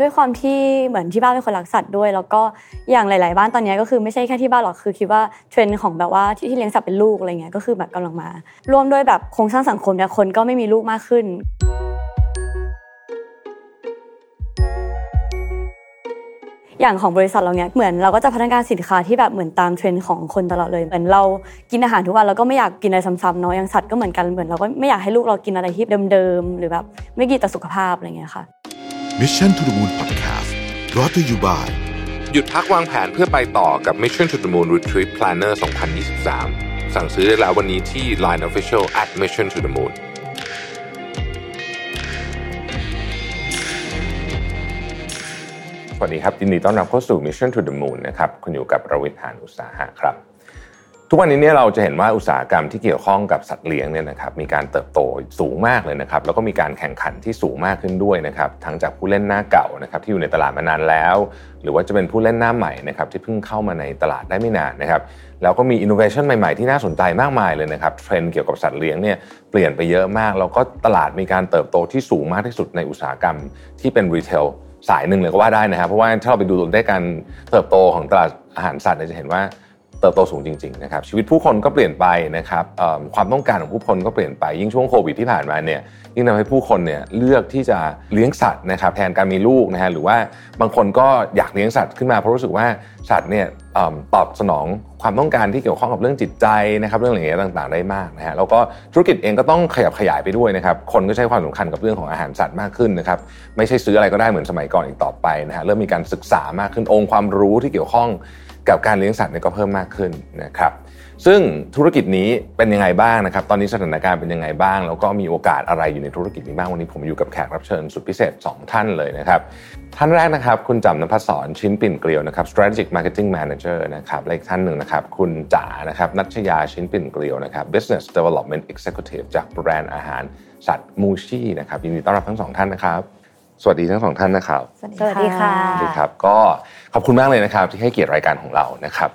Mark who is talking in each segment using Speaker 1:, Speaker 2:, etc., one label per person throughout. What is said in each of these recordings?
Speaker 1: ด้วยความที่เหมือนที่บ้านเป็นคนรักสัตว์ด้วย แล้วก็อย่างหลาย ๆ บ้านตอนนี้ก็คือไม่ใช่แค่ที่บ้านหรอกคือคิดว่าเทรนด์ของแบบว่าที่เลี้ยงสัตว์เป็นลูกอะไรเงี้ยก็คือแบบกำลังมา ร่วมด้วยแบบโครงสร้างสังคมเนี่ยคนก็ไม่มีลูกมากขึ้นอย่างของบริษัทเราเนี้ยเหมือนเราก็จะพัฒนาสินค้าที่แบบเหมือนตามเทรนด์ของคนตลอดเลย เหมือนเรากินอาหารทุกวันเราก็ไม่อยากกินอะไรซ้ำๆเนาะอย่างสัตว์ก็เหมือนกันเหมือนเราก็ไม่อยากให้ลูกเรากินอะไรที่เดิมๆหรือแบบไม่ดีต่อสุขภาพอะไรเงี้ยค่ะ
Speaker 2: Mission to the Moon Podcast brought to you by
Speaker 3: หยุดพักวางแผนเพื่อไปต่อกับ Mission to the Moon Retreat Planner 2023 สั่งซื้อได้แล้ววันนี้ที่ Line Official at Mission to the Moon สวัสดีครับยินดีต้อนรับเข้าสู่ Mission to the Moon นะครับ คุณอยู่กับประวิทย์หานอุตสาหะครับ ทุกวันนี้เนี่ยเราจะเห็นว่าอุตสาหกรรมที่เกี่ยวข้องกับสัตว์เลี้ยงเนี่ยนะครับมีการเติบโตสูงมากเลยนะครับแล้วก็มีการแข่งขันที่สูงมากขึ้นด้วยนะครับทั้งจากผู้เล่นหน้าเก่านะครับที่อยู่ในตลาดมานานแล้ว หรือว่าจะเป็นผู้เล่นหน้าใหม่นะครับที่เพิ่งเข้ามาในตลาดได้ไม่นานนะครับแล้วก็มีอินโนเวชันใหม่ๆที่น่าสนใจมากมายเลยนะครับเทรนด์เกี่ยวกับสัตว์เลี้ยงเนี่ยเปลี่ยนไปเยอะมาก แล้วก็ตลาดมีการเติบโตที่สูงมากที่สุดในอุตสาหกรรมที่เป็น retail สายหนึ่งเลยก็ว่าได้นะครับเพราะว่าถ้าเราไปดูตัวเลขการเติบโตของตลาดอาหารสัตว์เนี่ยจะเห็นว่า เติบโตสูงจริงๆนะครับชีวิตผู้คนก็เปลี่ยนไปนะครับความต้องการของผู้คนก็เปลี่ยนไปยิ่งช่วงโควิดที่ผ่านมาเนี่ยยิ่งทำให้ผู้คนเนี่ยเลือกที่จะเลี้ยงสัตว์นะครับแทนการมีลูกนะฮะหรือว่าบางคนก็อยากเลี้ยงสัตว์ขึ้นมาเพราะรู้สึกว่าสัตว์เนี่ยตอบสนองความต้องการที่เกี่ยวข้องกับเรื่องจิตใจนะครับเรื่องอะไรอย่างเงี้ยต่างๆ ได้มากนะฮะแล้วก็ธุรกิจเองก็ต้องขยับขยายไปด้วยนะครับคนก็ใช้ความสำคัญกับเรื่องของอาหารสัตว์มากขึ้นนะครับไม่ใช่ซื้ออะไรก็ได้เหมือนสมัยก่อนอีกต่อไปนะฮะเริ่มมีการศึกษามากขึ้นองค์ความรู้ที่เกี่ยวข้อง กับการเลี้ยงสัตว์เนี่ยก็เพิ่มมากขึ้นนะครับซึ่งธุรกิจนี้เป็นยังไงบ้างนะครับ ตอนนี้สถานการณ์เป็นยังไงบ้าง แล้วก็มีโอกาสอะไรอยู่ในธุรกิจนี้บ้าง วันนี้ผมอยู่กับแขกรับเชิญสุดพิเศษ 2 ท่านเลยนะครับ ท่านแรกนะครับ คุณจำนภัสรชิ้นปิ่นเกลียวนะครับ strategic marketing manager นะครับและอีกท่านหนึ่งนะครับ คุณจ๋านะครับนัชยาชิ้นปิ่นเกลียวนะครับ business development executive จากแบรนด์อาหารสัตว์มูชี่นะครับยินดีต้อนรับทั้งสองท่านนะครับ สวัสดีทั้งสองท่านนะครับ
Speaker 1: สวัสดีค่ะ
Speaker 3: สวัสดีครับ ก็ขอบคุณมากเลยนะครับ ที่ให้เกียรติรายการของเรานะครับ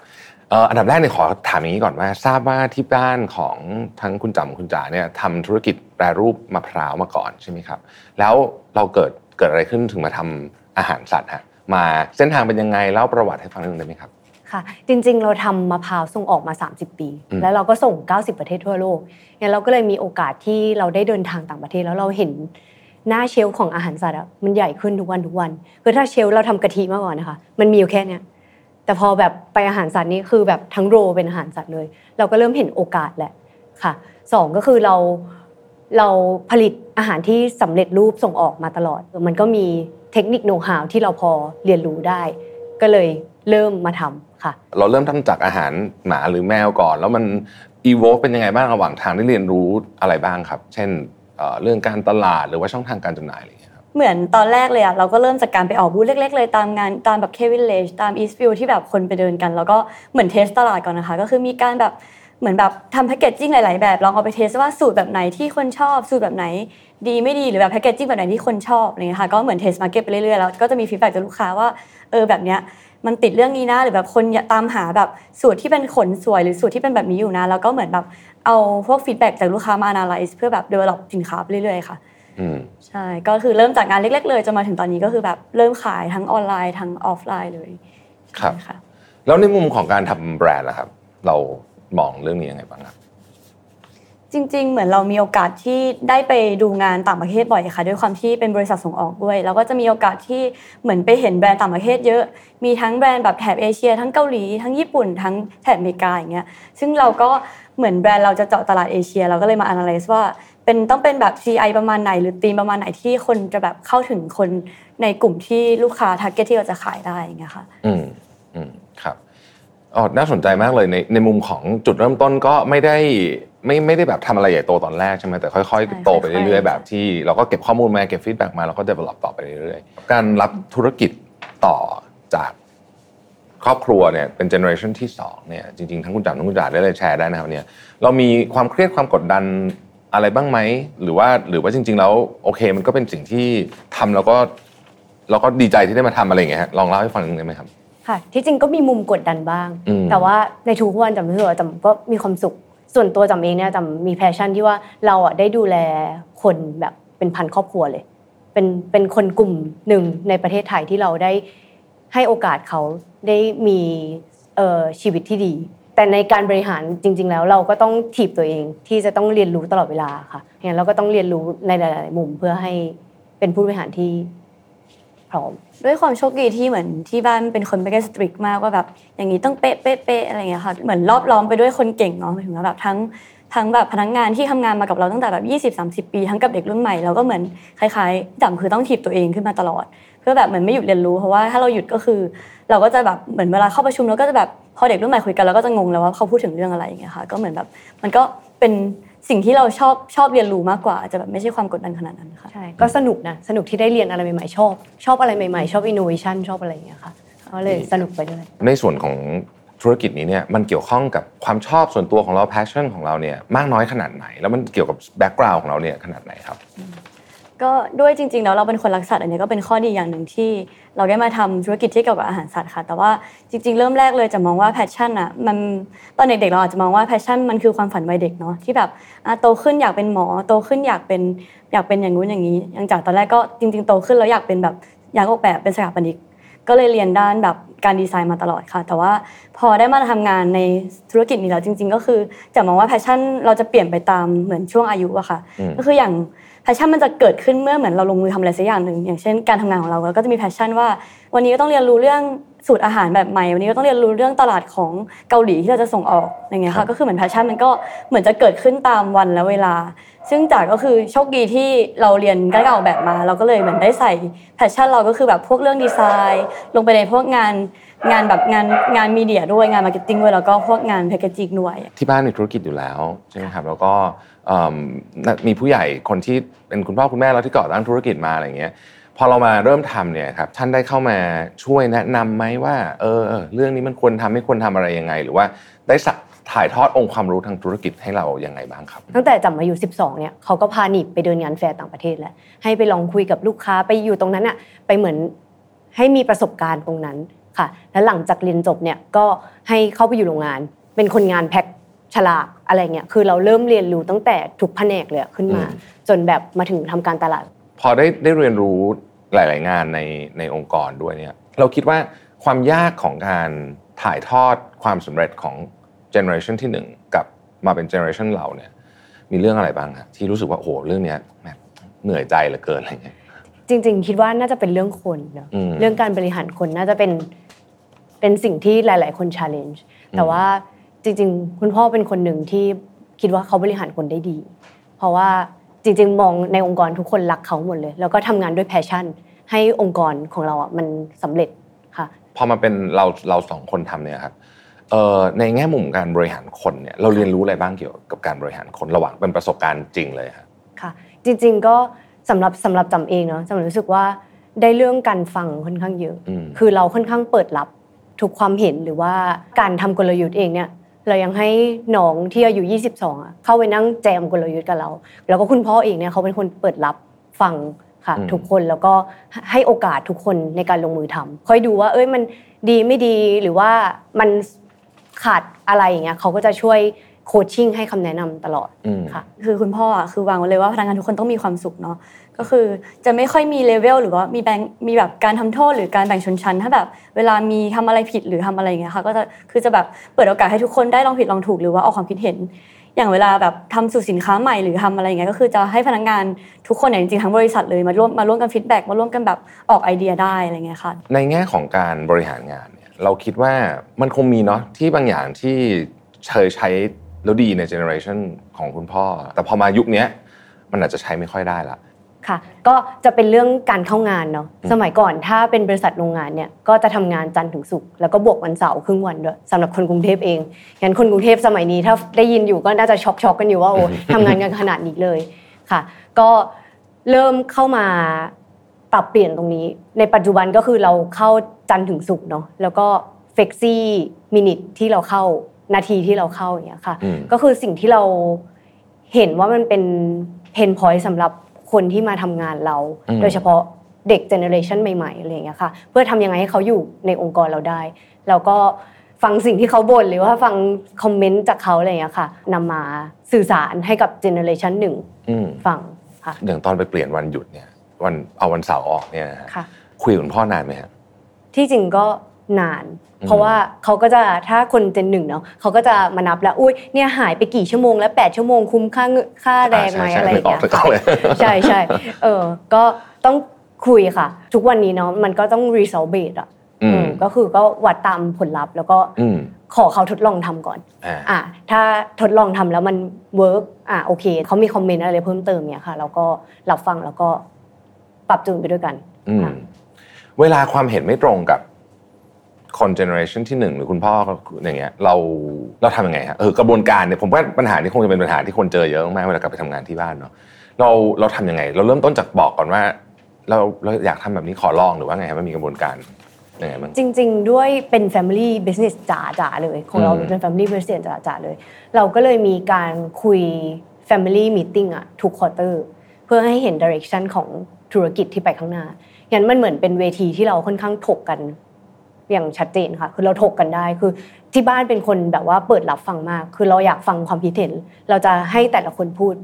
Speaker 3: อันดับแรกเนี่ยขอถามอย่างนี้ก่อนว่า ทราบว่าที่บ้านของทั้งคุณจำคุณจ๋าเนี่ยทำธุรกิจแปรรูปมะพร้าวมาก่อนใช่ไหมครับ แล้วเราเกิดเกิดอะไรขึ้นถึงมาทำอาหารสัตว์ฮะมาเส้นทางเป็นยังไงเล่าประวัติให้ฟังนิดนึงได้ไหมครับ
Speaker 4: ค่ะจริงๆ เราทำมะพร้าวส่งออกมา 30 ปี แล้วเราก็ส่ง 90 ประเทศทั่วโลกงั้นเราก็เลยมีโอกาสที่เราได้เดินทางต่างประเทศแล้วเราเห็น หน้าเชลของอาหารสัตว์มันใหญ่ขึ้นทุกวันทุกวันคือถ้าเชลเราทำกะทิมาก่อนนะคะ มันมีอยู่แค่เนี้ยแต่พอแบบไปอาหารสัตว์นี่คือแบบทั้งโรเป็นอาหารสัตว์เลย เราก็เริ่มเห็นโอกาสแหละค่ะสองก็คือเราเราผลิตอาหารที่สำเร็จรูปส่งออกมาตลอด มันก็มีเทคนิคโน้ตหาวที่เราพอเรียนรู้ได้ ก็เลยเริ่มมาทำค่ะ
Speaker 3: เราเริ่มทำจากอาหารหมาหรือแมวก่อน แล้วมันอีโวเป็นยังไงบ้างระหว่างทางได้เรียนรู้อะไรบ้างครับ เช่น เรื่องการตลาดหรือว่าช่องทางการจำหน่ายอะไรอย่างเงี้ยครับ
Speaker 1: เหมือนตอนแรกเลยอะเราก็เริ่มจากการไปออกบูธเล็ก ๆ เลยตามงานตามแบบ K Village ตาม EastVille ที่แบบคนไปเดินกัน แล้วก็เหมือน test ตลาดก่อนนะคะ ก็คือมีการแบบเหมือนแบบทำ packaging หลาย ๆ แบบลองเอาไปเทสว่าสูตรแบบไหนที่คนชอบสูตรแบบไหน ดีไม่ดีหรือแบบ packaging แบบไหนที่คนชอบอะไรเงี้ยค่ะก็เหมือน test market ไปเรื่อย ๆ แล้วก็จะมี feedback จากลูกค้าว่าเออแบบเนี้ย มันติดเรื่องนี้นะหรือแบบคนตามหาแบบสูตรที่เป็นขนสวยหรือสูตรที่เป็นแบบนี้อยู่นะแล้วก็เหมือนแบบเอาพวก feedback จากลูกค้ามา analyze เพื่อแบบ develop สินค้าไปเรื่อยๆค่ะใช่ก็คือเริ่มจากงานเล็ก ๆ เลยจนมาถึงตอนนี้ก็คือแบบเริ่มขายทั้งออนไลน์ทั้งออฟไลน์เลย
Speaker 3: ครับแล้วในมุมของการทำแบรนด์ล่ะครับ เรามองเรื่องนี้ยังไงบ้างครับ
Speaker 1: จริง ๆ เหมือนเรามีโอกาสที่ได้ไปดูงานต่างประเทศบ่อยค่ะ ด้วยความที่เป็นบริษัทส่งออกด้วย แล้วก็จะมีโอกาสที่เหมือนไปเห็นแบรนด์ต่างประเทศเยอะ มีทั้งแบรนด์แบบแถบเอเชีย ทั้งเกาหลี ทั้งญี่ปุ่น ทั้งแถบอเมริกาอย่างเงี้ย ซึ่งเราก็เหมือนแบรนด์เราจะเจาะตลาดเอเชีย เราก็เลยมา analyze ว่าเป็นต้องเป็นแบบ CI ประมาณไหน หรือตีมประมาณไหนที่คนจะแบบเข้าถึงคนในกลุ่มที่ลูกค้า target ที่เราจะขายได้อย่างเงี้ยค่ะ
Speaker 3: อืมอืมครับอ๋อน่าสนใจมากเลยในในมุมของจุดเริ่มต้นก็ไม่ได้ ไม่ไม่ได้แบบทำอะไรใหญ่โตตอนแรกใช่ไหมแต่ค่อยๆโตไปเรื่อยๆแบบที่เราก็เก็บข้อมูลมาเก็บ feedback มาแล้วก็ develop ต่อไปเรื่อยๆการรับธุรกิจต่อจากครอบครัวเนี่ยเป็น generation ที่2เนี่ยจริงๆทั้งคุณจำทั้งคุณจ่าได้เลยแชร์ได้นะครับเนี่ยเรามีความเครียดความกดดันอะไรบ้างไหมหรือว่าหรือว่าจริง ๆ แล้วโอเค มันก็เป็นสิ่งที่ทำแล้วก็เราก็ดีใจที่ได้มาทำอะไรอย่างเงี้ยลองเล่าให้ฟังได้ไหมครับ
Speaker 4: ค่ะที่จริงก็มีมุมกดดันบ้าง แต่ว่าในทุกวันจำรู้สึกว่าจำก็มีความสุข ส่วนตัวจำเองเนี่ยจำมี passion ที่ว่าเราอะได้ดูแลคนแบบเป็นพันครอบครัวเลย เป็นเป็นคนกลุ่มหนึ่งในประเทศไทยที่เราได้ให้โอกาสเขาได้มีชีวิตที่ดี แต่ในการบริหารจริง ๆ แล้วเราก็ต้องถีบตัวเองที่จะต้องเรียนรู้ตลอดเวลาค่ะเนี่ยเราก็ต้องเรียนรู้ในหลาย ๆ มุมเพื่อให้เป็นผู้บริหารที่ พร้อม
Speaker 1: ด้วยความโชคดีที่เหมือนที่บ้านเป็นคนไม่ได้สตริกมากว่าแบบ อย่างนี้ต้องเป๊ะเป๊ะเป๊ะอะไรเงี้ยค่ะเหมือนรอบล้อมไปด้วยคนเก่งเนาะหมายถึงว่าแบบทั้งทั้งแบบพนักงานที่ทำงานมากับเราตั้งแต่แบบยี่สปี ทั้งกับเด็กรุ่นใหม่เราก็เหมือนคล้ายๆจำคือต้องถีบตัวเองขึ้นมาตลอด เพื่อแบบเหมือนไม่หยุดเรียนรู้เพราะว่าถ้าเราหยุดก็คือ เราก็จะแบบเหมือนเวลาเข้าประชุมเราก็จะแบบพอเด็กรุ่นใหม่คุยกันเราก็จะงงแล้วว่าเขาพูดถึงเรื่องอะไรอย่างเงี้ยค่ะก็เหมือนแบบมันก็เป็น สิ่งที่เราชอบชอบเรียนรู้มากกว่าจะแบบไม่ใช่ความกดดันขนาดนั้นค่ะ
Speaker 4: ใช่ก็สนุกนะสนุกที่ได้เรียนอะไรใหม่ๆชอบ ชอบอะไรใหม่ๆ ชอบอินโนเวชันชอบอะไรอย่างเงี้ยค่ะก็เลยสนุกไปด้วย
Speaker 3: ในส่วนของธุรกิจนี้เนี่ยมันเกี่ยวข้องกับความชอบส่วนตัวของเรา passion ของเราเนี่ยมากน้อยขนาดไหน แล้วมันเกี่ยวกับ background ของเราเนี่ยขนาดไหนครับ
Speaker 1: ก็ด้วยจริงๆแล้วเราเป็นคนรักสัตว์อันนี้ก็เป็นข้อดีอย่างหนึ่งที่เราได้มาทำธุรกิจที่เกี่ยวกับอาหารสัตว์ค่ะ แต่ว่าจริง ๆ เริ่มแรกเลยจะมองว่า passion อะมันตอนเด็กๆเราอาจจะมองว่า passion มันคือความฝันวัยเด็กเนาะที่แบบโตขึ้นอยากเป็นหมอโตขึ้นอยากเป็นอยากเป็นอย่างนู้นอย่างนี้อย่างจากตอนแรกก็จริง ๆ โตขึ้นแล้วอยากเป็นแบบอยากออกแบบเป็นสถาปนิกก็เลยเรียนด้านแบบการดีไซน์มาตลอดค่ะ แต่ว่าพอได้มาทำงานในธุรกิจนี้แล้วจริง ๆ ก็คือจะมองว่า passionเราจะเปลี่ยนไปตามเหมือนช่วงอายุอะค่ะ ก็คืออย่าง passion มันจะเกิดขึ้นเมื่อเหมือนเราลงมือทำอะไรสักอย่างหนึ่งอย่างเช่นการทำงานของเราก็จะมี passion ว่า วันนี้ก็ต้องเรียนรู้เรื่องสูตรอาหารแบบใหม่วันนี้ก็ต้องเรียนรู้เรื่องตลาดของเกาหลีที่เราจะส่งออกอย่างเงี้ยค่ะก็คือเหมือน passion มันก็เหมือนจะเกิดขึ้นตามวันและเวลา ซึ่งจากก็คือโชคดีที่เราเรียนการออกแบบมา เราก็เลยเหมือนได้ใส่ passion เราก็คือแบบพวกเรื่องดีไซน์ ลงไปในพวกงานงานแบบงานงาน media ด้วยงาน marketing ด้วยแล้วก็พวกงาน packaging ด้วย
Speaker 3: ที่บ้านมีธุรกิจอยู่แล้วใช่ไหมครับแล้วก็ มีผู้ใหญ่คนที่เป็นคุณพ่อคุณแม่เราที่ก่อตั้งธุรกิจมาอะไรเงี้ยพอเรามาเริ่มทำเนี่ยครับท่านได้เข้ามาช่วยแนะนํำไหมว่าเออเรื่องนี้มันควรทำให้ควรทำอะไรยังไง หรือว่าได้สัตถ่ายทอดองค์ความรู้ทางธุรกิจให้เรายังไงบ้างครับ
Speaker 4: ตั้งแต่จำมาอายุ 12 เนี่ยเขาก็พาหนีไปเดินงานแฟร์ต่างประเทศแหละให้ไปลองคุยกับลูกค้าไปอยู่ตรงนั้นอะไปเหมือนให้มีประสบการณ์ตรงนั้นค่ะ แล้วหลังจากเรียนจบเนี่ยก็ให้เข้าไปอยู่โรงงาน เป็นคนงานแพ็ค ฉลากอะไรเงี้ยคือเราเริ่มเรียนรู้ตั้งแต่ทุกแผนกเลยขึ้นมา จนแบบมาถึงทำการตลาด
Speaker 3: พอได้ได้เรียนรู้หลาย ๆ งานในในองค์กรด้วยเนี่ยเราคิดว่าความยากของการถ่ายทอดความสำเร็จของเจเนอเรชันที่ 1 กับมาเป็นเจเนอเรชันเราเนี่ยมีเรื่องอะไรบ้างครับที่รู้สึกว่าโอ้โหเรื่องนี้เหนื่อยใจเหลือเกินอะไรเงี้ย
Speaker 4: จริง ๆ คิดว่าน่าจะเป็นเรื่องคนเนาะเรื่องการบริหารคนน่าจะเป็นเป็นสิ่งที่หลาย ๆ คน challenge แต่ว่า จริง ๆ คุณพ่อเป็นคนหนึ่งที่คิดว่าเขาบริหารคนได้ดี เพราะว่าจริง ๆ มองในองค์กรทุกคนรักเขาหมดเลย แล้วก็ทำงานด้วย passion ให้องค์กรของเราอะมันสำเร็จค่ะ
Speaker 3: พอมาเป็นเราเราสองคนทำเนี่ยครับในแง่มุมการบริหารคนเนี่ยเราเรียนรู้อะไรบ้างเกี่ยวกับการบริหารคนระหว่างเป็นประสบการณ์จริงเลยครับ
Speaker 4: ค่ะ จริง ๆ ก็สำหรับสำหรับจำเองเนาะจำรู้สึกว่าได้เรื่องการฟังค่อนข้างเยอะ คือเราค่อนข้างเปิดรับทุกความเห็นหรือว่าการทำกลยุทธ์เองเนี่ย เรายังให้น้องที่อายุ22อะเข้าไปนั่งแจมกลยุทธ์กับเรา แล้วก็คุณพ่อเองเนี่ยเขาเป็นคนเปิดรับฟังค่ะทุกคนแล้วก็ให้โอกาสทุกคนในการลงมือทำค่อยดูว่า เอ้ยมันดีไม่ดีหรือว่ามันขาดอะไรอย่างเงี้ยเขาก็จะช่วย coaching ให้คำแนะนำตลอดค่ะ
Speaker 1: คือคุณพ่ออะคือวางไว้เลยว่าพนักงานทุกคนต้องมีความสุขเนาะก็คือจะไม่ค่อยมีเลเวลหรือว่ามีแบ่งมีแบบการทำโทษหรือการแบ่งชนชั้น ถ้าแบบเวลามีทำอะไรผิดหรือทำอะไรเงี้ยค่ะก็จะคือจะแบบเปิดโอกาสให้ทุกคนได้ลองผิดลองถูกหรือว่าออกความคิดเห็น อย่างเวลาแบบทำสูตรสินค้าใหม่หรือทำอะไรเงี้ยก็คือจะให้พนักงานทุกคนเนี่ยจริงๆทั้งบริษัทเลยมาร่วมมาร่วมกัน feedback มาร่วมกันแบบออกไอเดียได้อะไรเงี้ยค่ะ
Speaker 3: ในแง่ของการบริหารงานเนี่ยเราคิดว่ามันคงมีเนาะที่บางอย่างที่เคยใช้ แล้วดีในเจเนอเรชันของคุณพ่อ แต่พอมายุคนี้มันอาจจะใช้ไม่ค่อยได้ละ
Speaker 4: ค่ะก็จะเป็นเรื่องการเข้างานเนาะสมัยก่อนถ้าเป็นบริษัทโรงงานเนี่ยก็จะทำงานจันทร์ถึงศุกร์แล้วก็บวกวันเสาร์ครึ่งวันด้วยสำหรับคนกรุงเทพเองงั้นคนกรุงเทพสมัยนี้ถ้าได้ยินอยู่ก็น่าจะช็อกช็อกกันอยู่ว่าโอ้ทำงานกันขนาดนี้เลยค่ะ ก็เริ่มเข้ามาปรับเปลี่ยนตรงนี้ ในปัจจุบันก็คือเราเข้าจันทร์ถึงศุกร์เนาะแล้วก็ flexi minute ที่เราเข้า นาทีที่เราเข้าอย่างเงี้ยค่ะ ก็คือสิ่งที่เราเห็นว่ามันเป็น pain point สำหรับคนที่มาทำงานเรา โดยเฉพาะเด็ก generation ใหม่ๆอะไรอย่างเงี้ยค่ะ เพื่อทำยังไงให้เขาอยู่ในองค์กรเราได้ แล้วก็ฟังสิ่งที่เขาบ่นหรือว่าฟัง comment จากเขาอะไรอย่างเงี้ยค่ะนำมาสื่อสารให้กับ generation หนึ่งฟังค่ะ
Speaker 3: อย่างตอนไปเปลี่ยนวันหยุดเนี่ยวันเอาวันเสาร์ออกเนี่ยนะฮะ
Speaker 4: ค่ะ
Speaker 3: คุยกับคุณพ่อนานไหมฮะ
Speaker 4: ที่จริงก็ นาน
Speaker 3: อืม
Speaker 4: เพราะว่าเขาก็จะถ้าคนเจนหนึ่งเนาะเขาก็จะมานับแล้วอุ้ยเนี่ยหายไปกี่ชั่วโมงแล้วแปดชั่วโมงคุ้มค่าเงินค่าแรงไหม
Speaker 3: ใช่
Speaker 4: อะไรอย่างเงี้ย
Speaker 3: นึกออกนึกออกเลย
Speaker 4: ใช่ใช่เออก็ต้องคุยค่ะ ทุกวันนี้เนาะมันก็ต้อง result based อะ
Speaker 3: อืม
Speaker 4: อืมก็คือก็วัดตามผลลัพธ์ แล้วก็
Speaker 3: อืม
Speaker 4: ขอเขาทดลองทำก่อน
Speaker 3: อ่า
Speaker 4: อะถ้าทดลองทำแล้วมัน work อะโอเคเขามี comment อะไรเพิ่มเติมเนี่ยค่ะแล้วก็รับฟังแล้วก็ปรับจูนไปด้วยกัน
Speaker 3: อืม
Speaker 4: ค่ะ
Speaker 3: เวลาความเห็นไม่ตรงกับ คน generation ที่หนึ่งหรือคุณพ่ออย่างเงี้ยเราเราทำยังไงฮะเออกระบวนการเนี่ยผมว่าปัญหานี้คงจะเป็นปัญหาที่คนเจอเยอะมากเวลากลับไปทำงานที่บ้านเนาะเราเราทำยังไง เราเริ่มต้นจากบอกก่อนว่า เราเราอยากทำแบบนี้ขอลองหรือว่าไงครับมันมีกระบวนการยังไงบ้าง
Speaker 4: จริง ๆ ด้วยเป็น Family Business จ๋าๆเลยของเรา
Speaker 3: อืม
Speaker 4: เป็น Family Business จ๋าๆเลย เราก็เลยมีการคุย Family Meeting อะทุกควอเตอร์เพื่อให้เห็น Direction ของธุรกิจที่ไปข้างหน้างั้นมันเหมือนเป็นเวทีที่เราค่อนข้างถกกัน อย่างชัดเจนค่ะ คือเราถกกันได้คือที่บ้านเป็นคนแบบว่าเปิดรับฟังมาก คือเราอยากฟังความคิดเห็น เราจะให้แต่ละคนพูด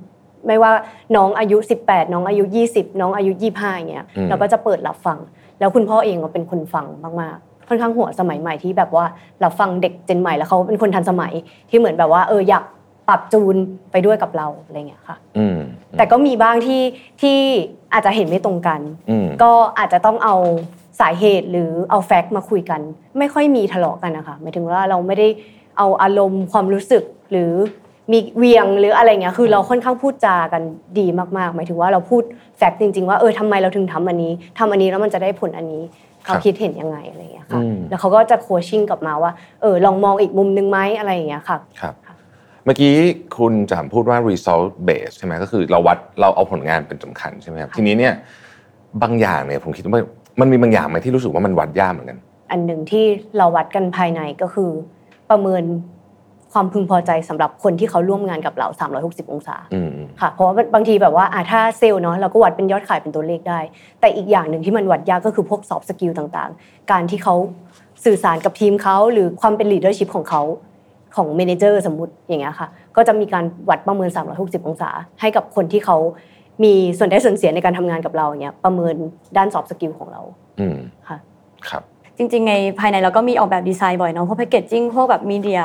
Speaker 4: ไม่ว่าน้องอายุ 18 น้องอายุ 20 น้องอายุ 25อย่างเงี้ย
Speaker 3: อืม
Speaker 4: เราก็จะเปิดรับฟัง แล้วคุณพ่อเองก็เป็นคนฟังมากๆค่อนข้างหัวสมัยใหม่ที่แบบว่าเราฟังเด็กเจนใหม่แล้วเขาเป็นคนทันสมัยที่เหมือนแบบว่าเอออยากปรับจูนไปด้วยกับเราอะไรเงี้ยค่ะ
Speaker 3: อืม
Speaker 4: แต่ก็มีบ้างที่ที่อาจจะเห็นไม่ตรงกัน
Speaker 3: อืม
Speaker 4: ก็อาจจะต้องเอา สาเหตุหรือเอาแฟกต์มาคุยกัน ไม่ค่อยมีทะเลาะกันนะคะหมายถึงว่าเราไม่ได้เอาอารมณ์ความรู้สึกหรือมีเวียงหรืออะไรเงี้ยคือเราค่อนข้างพูดจากันดีมากๆ หมายถึงว่าเราพูดแฟกต์จริง ๆ ว่าเออทำไมเราถึงทำอันนี้ทำอันนี้แล้วมันจะได้ผลอันนี้เขาคิดเห็นยังไงอะไรเงี้ยค่ะ
Speaker 3: อืม
Speaker 4: แล้วเขาก็จะโคชชิ่งกลับมาว่าเออลองมองอีกมุมนึงไหมอะไรอย่างเงี้ยค่ะ
Speaker 3: ครับเมื่อกี้คุณจามพูดว่า result based ใช่ไหมก็คือเราวัดเราเอาผลงานเป็นสำคัญใช่ไหมครับทีนี้เนี่ยบางอย่างเนี่ยผมคิดว่า มันมีบางอย่างไหมที่รู้สึกว่ามันวัดยากเหมือนกัน
Speaker 4: อันหนึ่งที่เราวัดกันภายในก็คือ ประเมินความพึงพอใจสำหรับคนที่เขาร่วมงานกับเรา 360 องศา
Speaker 3: อืม
Speaker 4: ค่ะเพราะว่าบางทีแบบว่าอะถ้าเซลล์เนาะเราก็วัดเป็นยอดขายเป็นตัวเลขได้ แต่อีกอย่างหนึ่งที่มันวัดยากก็คือพวก soft skill ต่างๆ การที่เขาสื่อสารกับทีมเขาหรือความเป็น leadership ของเขาของ manager สมมุติอย่างเงี้ยค่ะ ก็จะมีการวัดประเมิน 360 องศา ให้กับคนที่เขา มีส่วนได้ส่วนเสียในการทำงานกับเราอย่างเงี้ยประเมินด้าน soft skill ของเรา
Speaker 3: อืม
Speaker 4: ค่ะ
Speaker 3: ครับ
Speaker 1: จริงๆ ในภายในเราก็มีออกแบบดีไซน์บ่อยเนาะพวกแพคเกจจิ้งพวกแบบมีเดีย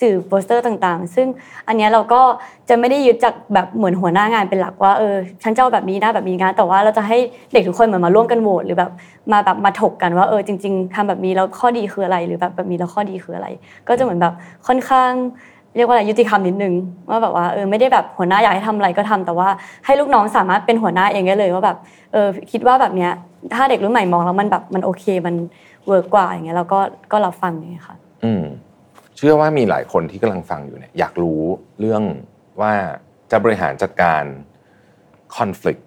Speaker 1: สื่อโปสเตอร์ต่างๆ ซึ่งอันเนี้ยเราก็จะไม่ได้ยึดจากแบบเหมือนหัวหน้างานเป็นหลักว่าเออฉันจะเอาแบบนี้นะแบบนี้นะแต่ว่าเราจะให้เด็กทุกคนเหมือนมาร่วมกันโหวตหรือแบบมาแบบมาถกกันว่าเออจริง ๆทำแบบนี้แล้วข้อดีคืออะไรหรือแบบแบบนี้แล้วข้อดีคืออะไร ก็จะเหมือนแบบค่อนข้าง เรียกว่าอะไรยุติธรรมนิดนึงว่าแบบว่าเออไม่ได้แบบหัวหน้าอยากให้ทำอะไรก็ทำแต่ว่าให้ลูกน้องสามารถเป็นหัวหน้าเองได้เลยว่าแบบเออคิดว่าแบบเนี้ยถ้าเด็กรุ่นใหม่มองแล้วมันแบบมันโอเคมันเวิร์กกว่าอย่างเงี้ยเราก็ก็รับฟังอย่างเงี้ยค่ะ
Speaker 3: อืมเชื่อว่ามีหลายคนที่กำลังฟังอยู่เนี่ยอยากรู้เรื่องว่าจะบริหารจัดการ conflict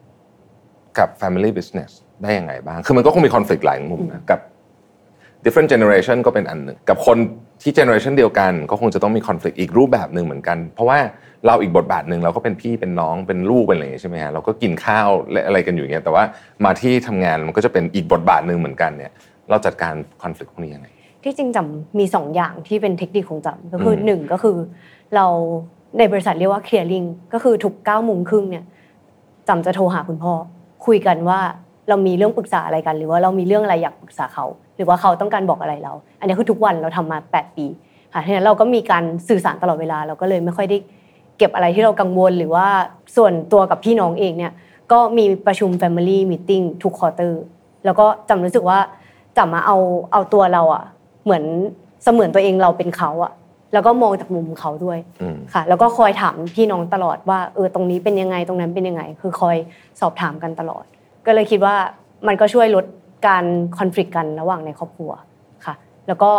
Speaker 3: กับ family business ได้ยังไงบ้าง คือมันก็คงมี conflict หลายมุมนะกับ different generation ก็เป็นอันหนึ่งกับคน ที่ generation เดียวกันก็คงจะต้องมี conflict อีกรูปแบบหนึ่งเหมือนกัน เพราะว่าเราอีกบทบาทหนึ่งเราก็เป็นพี่เป็นน้องเป็นลูกเป็นอะไรอย่างเงี้ยใช่ไหมฮะเราก็กินข้าวและอะไรกันอยู่อย่างเงี้ยแต่ว่ามาที่ทำงานมันก็จะเป็นอีกบทบาทหนึ่งเหมือนกันเนี่ยเราจัดการ conflict พวกนี้ยังไง
Speaker 4: ที่จริงจำมีสองอย่างที่เป็นเทคนิคของจำก็คืออ
Speaker 3: ม
Speaker 4: หนึ่งก็คือเราในบริษัทเรียกว่า clearing ก็คือทุกเก้าโมงครึ่งเนี่ยจำจะโทรหาคุณพ่อคุยกันว่าเรามีเรื่องปรึกษาอะไรกัน หรือว่าเรามีเรื่องอะไรอยากปรึกษาเขา หรือว่าเขาต้องการบอกอะไรเรา อันนี้คือทุกวันเราทำมา 8 ปีค่ะทีนั้นเราก็มีการสื่อสารตลอดเวลา เราก็เลยไม่ค่อยได้เก็บอะไรที่เรากังวล หรือว่าส่วนตัวกับพี่น้องเองเนี่ยก็มีประชุม Family Meeting ทุกควอเตอร์แล้วก็จำรู้สึกว่าจำมาเอาเอาตัวเราอะเหมือนเสมือนตัวเองเราเป็นเขาอะแล้วก็มองจากมุมเขาด้วย
Speaker 3: อืม
Speaker 4: ค่ะ แล้วก็คอยถามพี่น้องตลอดว่าเออตรงนี้เป็นยังไงตรงนั้นเป็นยังไง คือคอยสอบถามกันตลอด ก็เลยคิดว่ามันก็ช่วยลด การคอนฟ lict กันระหว่างในครอบครัวค่ะ แล้วก็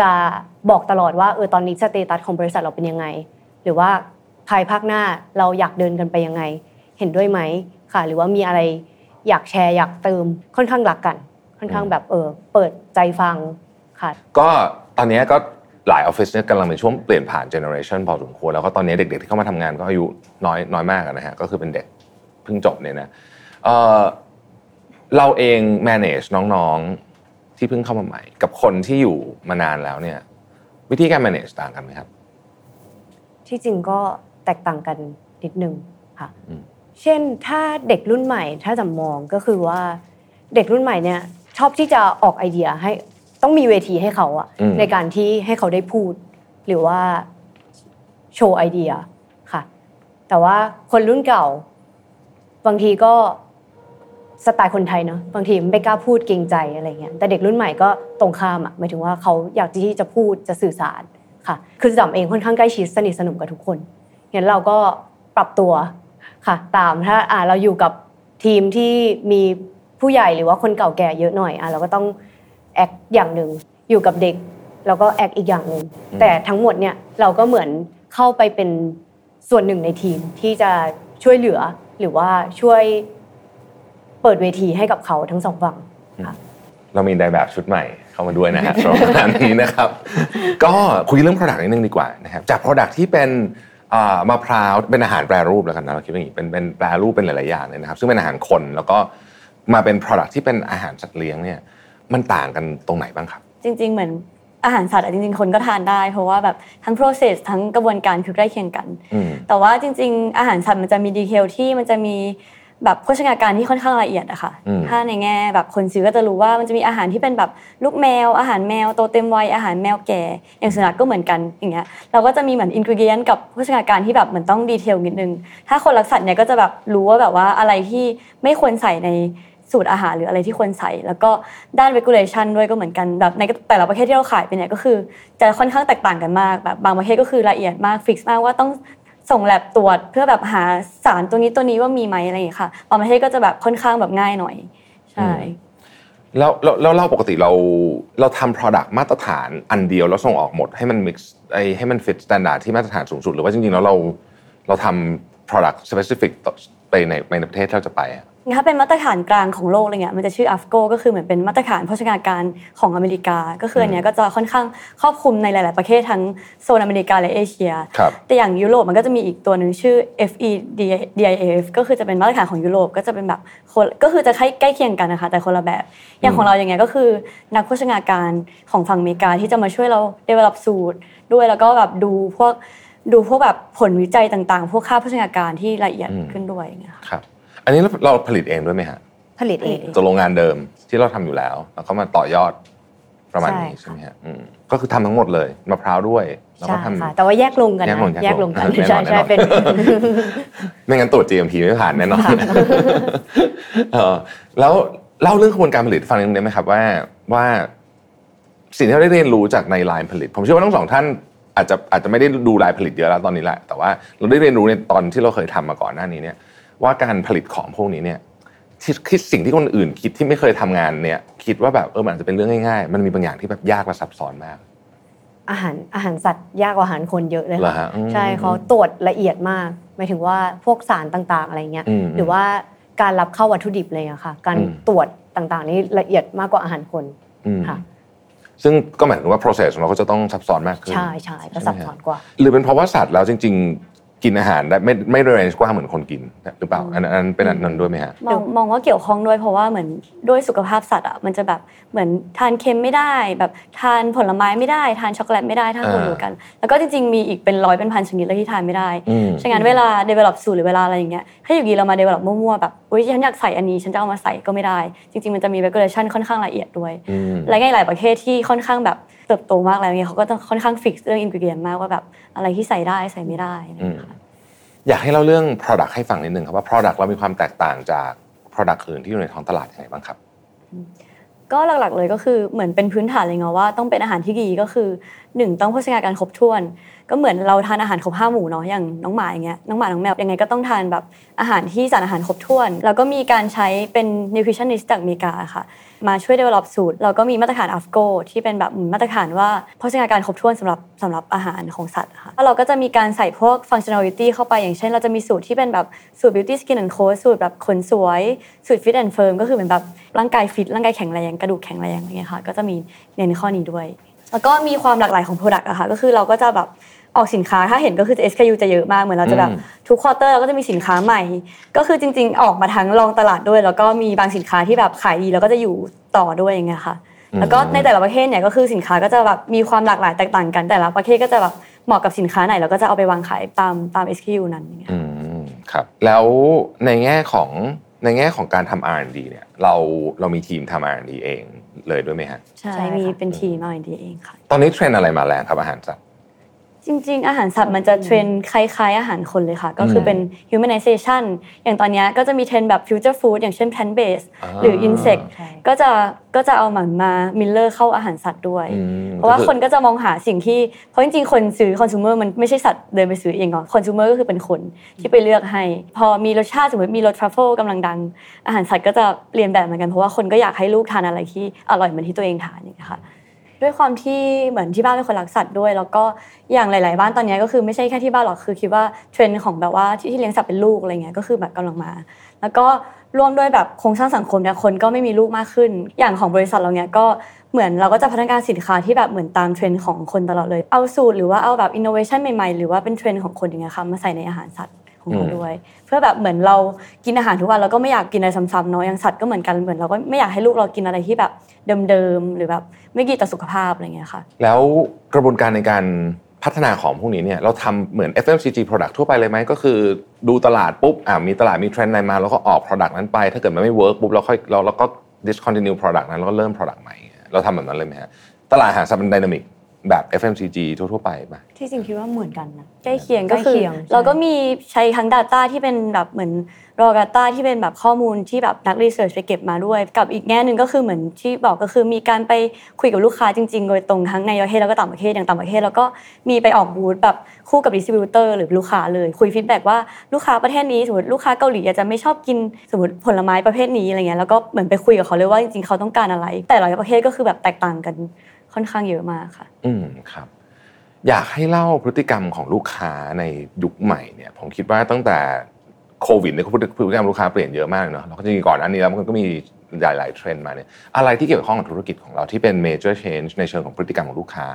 Speaker 4: จะบอกตลอดว่าเออตอนนี้ status ของบริษัทเราเป็นยังไง หรือว่าภายภาคหน้าเราอยากเดินกันไปยังไง เห็นด้วยไหมค่ะ หรือว่ามีอะไรอยากแชร์อยากเติมค่อนข้างรักกัน ค่อนข้างแบบเออเปิดใจฟังค่ะ
Speaker 3: ก็ตอนนี้ก็หลายออฟฟิศเนี่ยกำลังในช่วงเปลี่ยนผ่าน generation พอสมควรแล้วก็ตอนนี้เด็กๆที่เข้ามาทำงานก็อายุน้อยน้อยมากอะนะฮะก็คือเป็นเด็กเพิ่งจบเนี่ยนะ เอ่อเราเอง manage น้องๆที่เพิ่งเข้ามาใหม่ กับคนที่อยู่มานานแล้วเนี่ย วิธีการ manage ต่างกันไหมครับ
Speaker 4: ที่จริงก็แตกต่างกันนิดนึงค่ะ
Speaker 3: อืม
Speaker 4: เช่นถ้าเด็กรุ่นใหม่ถ้าจะมองก็คือว่าเด็กรุ่นใหม่เนี่ยชอบที่จะออกไอเดียให้ต้องมีเวทีให้เขาอะ
Speaker 3: อืม
Speaker 4: ในการที่ให้เขาได้พูด หรือว่าโชว์ไอเดียค่ะ แต่ว่าคนรุ่นเก่า บางทีก็ สไตล์คนไทยเนาะบางทีไม่กล้าพูดเกรงใจอะไรเงี้ยแต่เด็กรุ่นใหม่ก็ตรงข้ามอะหมายถึงว่าเขาอยากที่จะพูดจะสื่อสารค่ะ คือจำเองค่อนข้างใกล้ชิดสนิทสนมกับทุกคนงั้นเราก็ปรับตัวค่ะ ตามถ้าอ่าเราอยู่กับทีมที่มีผู้ใหญ่หรือว่าคนเก่าแก่เยอะหน่อยอะเราก็ต้องแอคอย่างหนึ่งอยู่กับเด็กเราก็แอคอีกอย่างหนึ่งแต่ทั้งหมดเนี่ยเราก็เหมือนเข้าไปเป็นส่วนหนึ่งในทีมที่จะช่วยเหลือหรือว่าช่วย เปิดเวทีให้กับเขาทั้งสองฝั่งค่ะ
Speaker 3: เรามีไดแบบชุดใหม่เข้ามาด้วยนะฮะสำหรับงานนี้นะครับ ก็คุยเรื่อง Product นิดนึงดีกว่านะครับจาก Product ที่เป็นอ่ามะพร้าวเป็นอาหารแปรรูปแล้วกันนะเราคิดว่าอย่างนี้เป็นเป็นแปรรูปเป็นหลายๆอย่างเลยนะครับ ซึ่งเป็นอาหารคนแล้วก็มาเป็น Product ที่เป็นอาหารสัตว์เลี้ยงเนี่ยมันต่างกันตรงไหนบ้างครับ
Speaker 1: จริง ๆ เหมือนอาหารสัตว์อะจริงๆ คนก็ทานได้ เพราะว่าแบบทั้ง process ทั้งกระบวนการคือใกล้เคียงกัน
Speaker 3: อืม
Speaker 1: แต่ว่าจริง ๆ อาหารสัตว์มันจะมี detail ที่มันจะมี แบบโภชนาการที่ค่อนข้างละเอียดอะค่ะ
Speaker 3: อืม
Speaker 1: ถ้าในแง่แบบคนซื้อก็จะรู้ว่ามันจะมีอาหารที่เป็นแบบลูกแมว อาหารแมวโตเต็มวัยอาหารแมวแก่ อย่างสุนัขก็เหมือนกันอย่างเงี้ยเราก็จะมีเหมือน ingredient กับโภชนาการที่แบบเหมือนต้อง detail นิดนึง ถ้าคนรักสัตว์เนี่ยก็จะแบบรู้ว่าแบบว่าอะไรที่ไม่ควรใส่ในสูตรอาหารหรืออะไรที่ควรใส่ แล้วก็ด้าน regulation ด้วยก็เหมือนกันแบบในแต่ละประเทศที่เราขายไปเนี่ยก็คือ จะค่อนข้างแตกต่างกันมากแบบบางประเทศก็คือละเอียดมากฟิกซ์มากว่าต้อง ส่งแลบตรวจเพื่อแบบหาสารตัวนี้ตัวนี้ว่ามีไหมอะไรอย่างเงี้ยค่ะบางประเทศก็จะแบบค่อนข้างแบบง่ายหน่อยใช่
Speaker 3: แล้วแล้วเราปกติเราเราทำ Product มาตรฐานอันเดียวแล้วส่งออกหมดให้มัน mix ไอให้มัน fit standard ที่มาตรฐานสูงสุด หรือว่าจริงๆแล้วเราเราทำ product specific ไปในในประเทศที่เราจะไปอะ
Speaker 1: ถ้าเป็นมาตรฐานกลางของโลกอะไรเงี้ยมันจะชื่อ AFCO ก็คือเหมือนเป็นมาตรฐานโภชนาการของอเมริกา ก็คืออันเนี้ยก็จะค่อนข้างครอบคลุมในหลาย ๆ ประเทศทั้งโซนอเมริกาและเอเชีย
Speaker 3: ครับ
Speaker 1: แต่อย่างยุโรปมันก็จะมีอีกตัวหนึ่งชื่อ FEDIF ก็คือจะเป็นมาตรฐานของยุโรปก็จะเป็นแบบคนก็คือจะใกล้ใกล้เคียงกันนะคะ แต่คนละแบบอย่างของเราอย่างเงี้ยก็คือนักโภชนาการของฝั่งอเมริกาที่จะมาช่วยเรา develop สูตรด้วยแล้วก็แบบดูพวกดูพวกแบบผลวิจัยต่าง ๆ พวกค่าโภชนาการที่ละเอียด
Speaker 3: อืม
Speaker 1: ขึ้นด้วยอย่างเงี้ยค่ะ
Speaker 3: ครับ อันนี้เราเราผลิตเองด้วยไหมฮะ
Speaker 4: ผลิตเอง
Speaker 3: ตัวโรงงานเดิมที่เราทำอยู่แล้ว แล้วก็มาต่อยอดประมาณนี้
Speaker 4: ใช่
Speaker 3: ใช่ไหมฮะอืมก็คือทำทั้งหมดเลยมะพร้าวด้วยแล้ว
Speaker 4: ใช่
Speaker 3: ก็ทำ
Speaker 4: ค่ะแต่ว่าแยกลงกัน
Speaker 3: แยก
Speaker 4: นะ
Speaker 3: ลงแย
Speaker 4: แย
Speaker 3: ก
Speaker 4: ก
Speaker 3: ล
Speaker 4: ล
Speaker 3: ง
Speaker 4: งกัน
Speaker 3: แน่นอน
Speaker 4: ใช่ใช่
Speaker 3: แน่นอน
Speaker 4: เป็น
Speaker 3: ไม่งั้นตรวจ GMP ไม่ผ่านแน่นอนเออแล้วเล่าเรื่องกระบวนการผลิตให้ฟังนิดนึงได้ไหมครับว่าว่าสิ่งที่เราได้เรียนรู้จากในไลน์ผลิต ผมเชื่อว่าทั้งสองท่านอาจจะอาจจะไม่ได้ดูลายผลิตเยอะแล้วตอนนี้แหละแต่ว่าเราได้เรียนรู้ในตอนที่เราเคยทำมาก่อนหน้านี้เนี่ย ว่าการผลิตของพวกนี้เนี่ยที่คิดสิ่งที่คนอื่นคิดที่ไม่เคยทำงานเนี่ย คิดว่าแบบเออมันอาจจะเป็นเรื่องง่ายๆ มันมีบางอย่างที่แบบยากและซับซ้อนมาก
Speaker 4: อาหารอาหารสัตว์ยากกว่าอาหารคนเยอะเลย
Speaker 3: เหรอ
Speaker 4: ค่ะ
Speaker 3: ฮะอืม
Speaker 4: ใช่เขาตรวจละเอียดมากหมายถึงว่าพวกสารต่างๆ อะไรเงี้ย
Speaker 3: อืม
Speaker 4: หรือว่าการรับเข้าวัตถุดิบเลยอะค่ะ การ
Speaker 3: อืม
Speaker 4: ตรวจต่างๆ นี่ละเอียดมากกว่าอาหารคน
Speaker 3: อืม
Speaker 4: ค่ะ
Speaker 3: ซึ่งก็หมายถึงว่า process ของเราก็จะต้องซับซ้อนมากขึ้น
Speaker 4: ใช่ใช่ก็
Speaker 3: ใช่
Speaker 4: ซับ
Speaker 3: ไหมฮะ
Speaker 4: ซ้อนกว่า
Speaker 3: หรือเป็นเพราะว่าสัตว์แล้วจริง ๆ กินอาหารได้ไม่ไม่เรนจ์กว้างเหมือนคนกินหรือเปล่าอันนั้นอันนั้นเป็นอันนั้นด้วยไหมฮะ
Speaker 1: มองมองว่าเกี่ยวข้องด้วยเพราะว่าเหมือนด้วยสุขภาพสัตว์อะมันจะแบบเหมือนทานเค็มไม่ได้ แบบทานผลไม้ไม่ได้ ทานช็อกโกแลตไม่ได้ถ้า
Speaker 3: อ่า
Speaker 1: คนอยู่กัน แล้วก็จริงๆมีอีกเป็นร้อยเป็นพันชนิดเลยที่ทานไม่ได้
Speaker 3: อืม
Speaker 1: ฉะนั้นเวลา develop สูตรหรือเวลาอะไรอย่างเงี้ยถ้าอยู่ดีเรามา develop มั่วๆแบบอุ้ยฉันอยากใส่อันนี้ฉันจะเอามาใส่ก็ไม่ได้ จริง ๆ มันจะมี regulation ค่อนข้างละเอียดด้วย
Speaker 3: อืม
Speaker 1: และในหลายประเทศที่ค่อนข้างแบบ เติบโตมากแล้วเนี่ยเขาก็ต้องค่อนข้างฟิกเรื่องอินกิเดียนมากว่าแบบอะไรที่ใส่ได้ใส่ไม่ได้อะไรอย่างเงี้ยค่ะ
Speaker 3: อยากให้เล่าเรื่อง product ให้ฟังนิดนึงครับว่า product เรามีความแตกต่างจาก product อื่นที่อยู่ในท้องตลาดยังไงบ้างครับ
Speaker 1: ก็หลักๆเลยก็คือเหมือนเป็นพื้นฐานเลยเนาะว่าต้องเป็นอาหารที่ดีก็คือหนึ่งต้องโภชนาการครบถ้วน ก็เหมือนเราทานอาหารครบห้าหมู่เนาะอย่างน้องหมาอย่างเงี้ยน้องหมาน้องแมวยังไงก็ต้องทานแบบอาหารที่สารอาหารครบถ้วน แล้วก็มีการใช้เป็น nutritionist จากอเมริกาค่ะ มาช่วย develop สูตรแล้วก็มีมาตรฐาน AFCO ที่เป็นแบบมาตรฐานว่าโภชนาการครบถ้วนสำหรับสำหรับอาหารของสัตว์ค่ะแล้วเราก็จะมีการใส่พวก functionality เข้าไปอย่างเช่น เราจะมีสูตรที่เป็นแบบสูตร beauty skin and co สูตรแบบขนสวย สูตร fit and firm ก็คือเหมือนแบบร่างกายฟิตร่างกายแข็งแรงกระดูกแข็งแรงอะไรเงี้ยค่ะก็จะมีเน้นข้อนี้ด้วย แล้วก็มีความหลากหลายของ Product อะค่ะก็คือเราก็จะแบบ ออกสินค้าถ้าเห็นก็คือ SKU จะเยอะมากเหมือนเราจะแบบ
Speaker 3: อืม
Speaker 1: ทุกควอเตอร์เราก็จะมีสินค้าใหม่ ก็คือจริง ๆ ออกมาทั้งลองตลาดด้วย แล้วก็มีบางสินค้าที่แบบขายดีแล้วก็จะอยู่ต่อด้วยอย่างเงี้ยค่ะ แล้วก็ในแต่ละประเทศเนี่ยก็คือสินค้าก็จะแบบมีความหลากหลายแตกต่างกัน แต่ละประเทศก็จะแบบเหมาะกับสินค้าไหนเราก็จะเอาไปวางขายตามตาม SKU นั้นอย่างเงี้ย
Speaker 3: อืมครับ แล้วในแง่ของในแง่ของการทำ R&D เนี่ยเราเรามีทีมทำ R&D เองเลยด้วยไหมฮะ
Speaker 1: ใช่
Speaker 4: ใช่ค่ะ
Speaker 1: มีเป็นทีม R&D เองค่ะ
Speaker 3: ตอนนี้เทรนด์อะไรมาแรงครับอาหารสัตว์
Speaker 1: จริง ๆ อาหารสัตว์มันจะเทรนด์คล้าย ๆ อาหารคนเลยค่ะ ก็คือเป็น humanization อย่างตอนเนี้ยก็จะมีเทรนด์แบบ future food อย่างเช่น plant based
Speaker 3: อ่า
Speaker 1: หรือ insect
Speaker 4: ใช่
Speaker 1: ก็จะก็จะเอามันมา mirror เข้าอาหารสัตว์ด้วย
Speaker 3: อืม
Speaker 1: เพราะว่า
Speaker 3: ก็คือ
Speaker 1: คนก็จะมองหาสิ่งที่ เพราะจริง ๆ คนซื้อคอน sumer มันไม่ใช่สัตว์เดินไปซื้อเองหรอกคอน sumer ก็คือเป็นคนที่ไปเลือกให้ พอมีรสชาติสมมติมีรสทรัฟเฟิลกำลังดัง อาหารสัตว์ก็จะเลียนแบบเหมือนกันเพราะว่าคนก็อยากให้ลูกทานอะไรที่อร่อยเหมือนที่ตัวเองทานอย่างเงี้ยค่ะ ด้วยความที่เหมือนที่บ้านเป็นคนรักสัตว์ด้วย แล้วก็อย่างหลาย ๆ บ้านตอนนี้ก็คือไม่ใช่แค่ที่บ้านหรอกคือคิดว่าเทรนด์ของแบบว่าที่ที่เลี้ยงสัตว์เป็นลูกอะไรเงี้ยก็คือแบบกำลังมา แล้วก็ร่วมด้วยแบบโครงสร้างสังคมเนี่ยคนก็ไม่มีลูกมากขึ้น อย่างของบริษัทเราเนี่ยก็เหมือนเราก็จะพัฒนาสินค้าที่แบบเหมือนตามเทรนด์ของคนตลอดเลยเอาสูตรหรือว่าเอาแบบอินโนเวชันใหม่ ๆ หรือว่าเป็นเทรนด์ของคนอย่างเงี้ยค่ะมาใส่ในอาหารสัตว์ ของเราด้วย เพื่อแบบเหมือนเรากินอาหารทุกวันเราก็ไม่อยากกินอะไรซ้ำๆเนาะอย่างสัตว์ก็เหมือนกันเหมือนเราก็ไม่อยากให้ลูกเรากินอะไรที่แบบเดิมๆหรือแบบไม่ดีต่อสุขภาพอะไรเงี้ยค่ะ
Speaker 3: แล้วกระบวนการในการพัฒนาของพวกนี้เนี่ยเราทำเหมือน FMCG product ทั่วไปเลยไหมก็คือดูตลาดปุ๊บอ่ามีตลาดมีเทรนด์อะไรมาแล้วก็ออก product นั้นไป ถ้าเกิดมันไม่ work ปุ๊บเราค่อยเราเราก็ discontinue product นั้นแล้วก็เริ่ม product ใหม่เราทำแบบนั้นเลยไหมฮะตลาดอาหารสัตว์เป็น dynamic แบบ FMCG ทั่วๆไปป่ะ
Speaker 4: ที่จริงคิดว่าเหมือนกันนะ
Speaker 1: ใกล้เคียงก็คือ
Speaker 4: ใกล้เคียงใช่
Speaker 1: เราก็มีใช้ทั้ง Data ที่เป็นแบบเหมือน raw data ที่เป็นแบบข้อมูลที่แบบนัก research ไปเก็บมาด้วย กับอีกแง่หนึ่งก็คือเหมือนที่บอกก็คือมีการไปคุยกับลูกค้าจริง ๆ โดยตรงทั้งในประเทศแล้วก็ต่างประเทศอย่างต่างประเทศ แล้วก็มีไปออกบูธแบบคู่กับ distributor หรือลูกค้าเลยคุย feedback ว่าลูกค้าประเทศนี้สมมติลูกค้าเกาหลีอาจจะไม่ชอบกินสมมติผลไม้ประเภทนี้อะไรเงี้ยแล้วก็เหมือนไปคุยกับเขาเลยว่าจริงๆเขาต้องการอะไร แต่ละประเทศก็คือแบบแตกต่างกัน ค่อนข้างเยอะมากค่ะ
Speaker 3: อืมครับ อยากให้เล่าพฤติกรรมของลูกค้าในยุคใหม่เนี่ย ผมคิดว่าตั้งแต่โควิดเนี่ยพฤติพฤติกรรมลูกค้าเปลี่ยนเยอะมากเนาะแล้วก็จริงๆก่อนอันนี้แล้วมันก็มีหลายๆเทรนด์มาเนี่ยอะไรที่เกี่ยวข้องกับธุรกิจของเราที่เป็น major change ในเชิงของพฤติกรรมของลูกค้า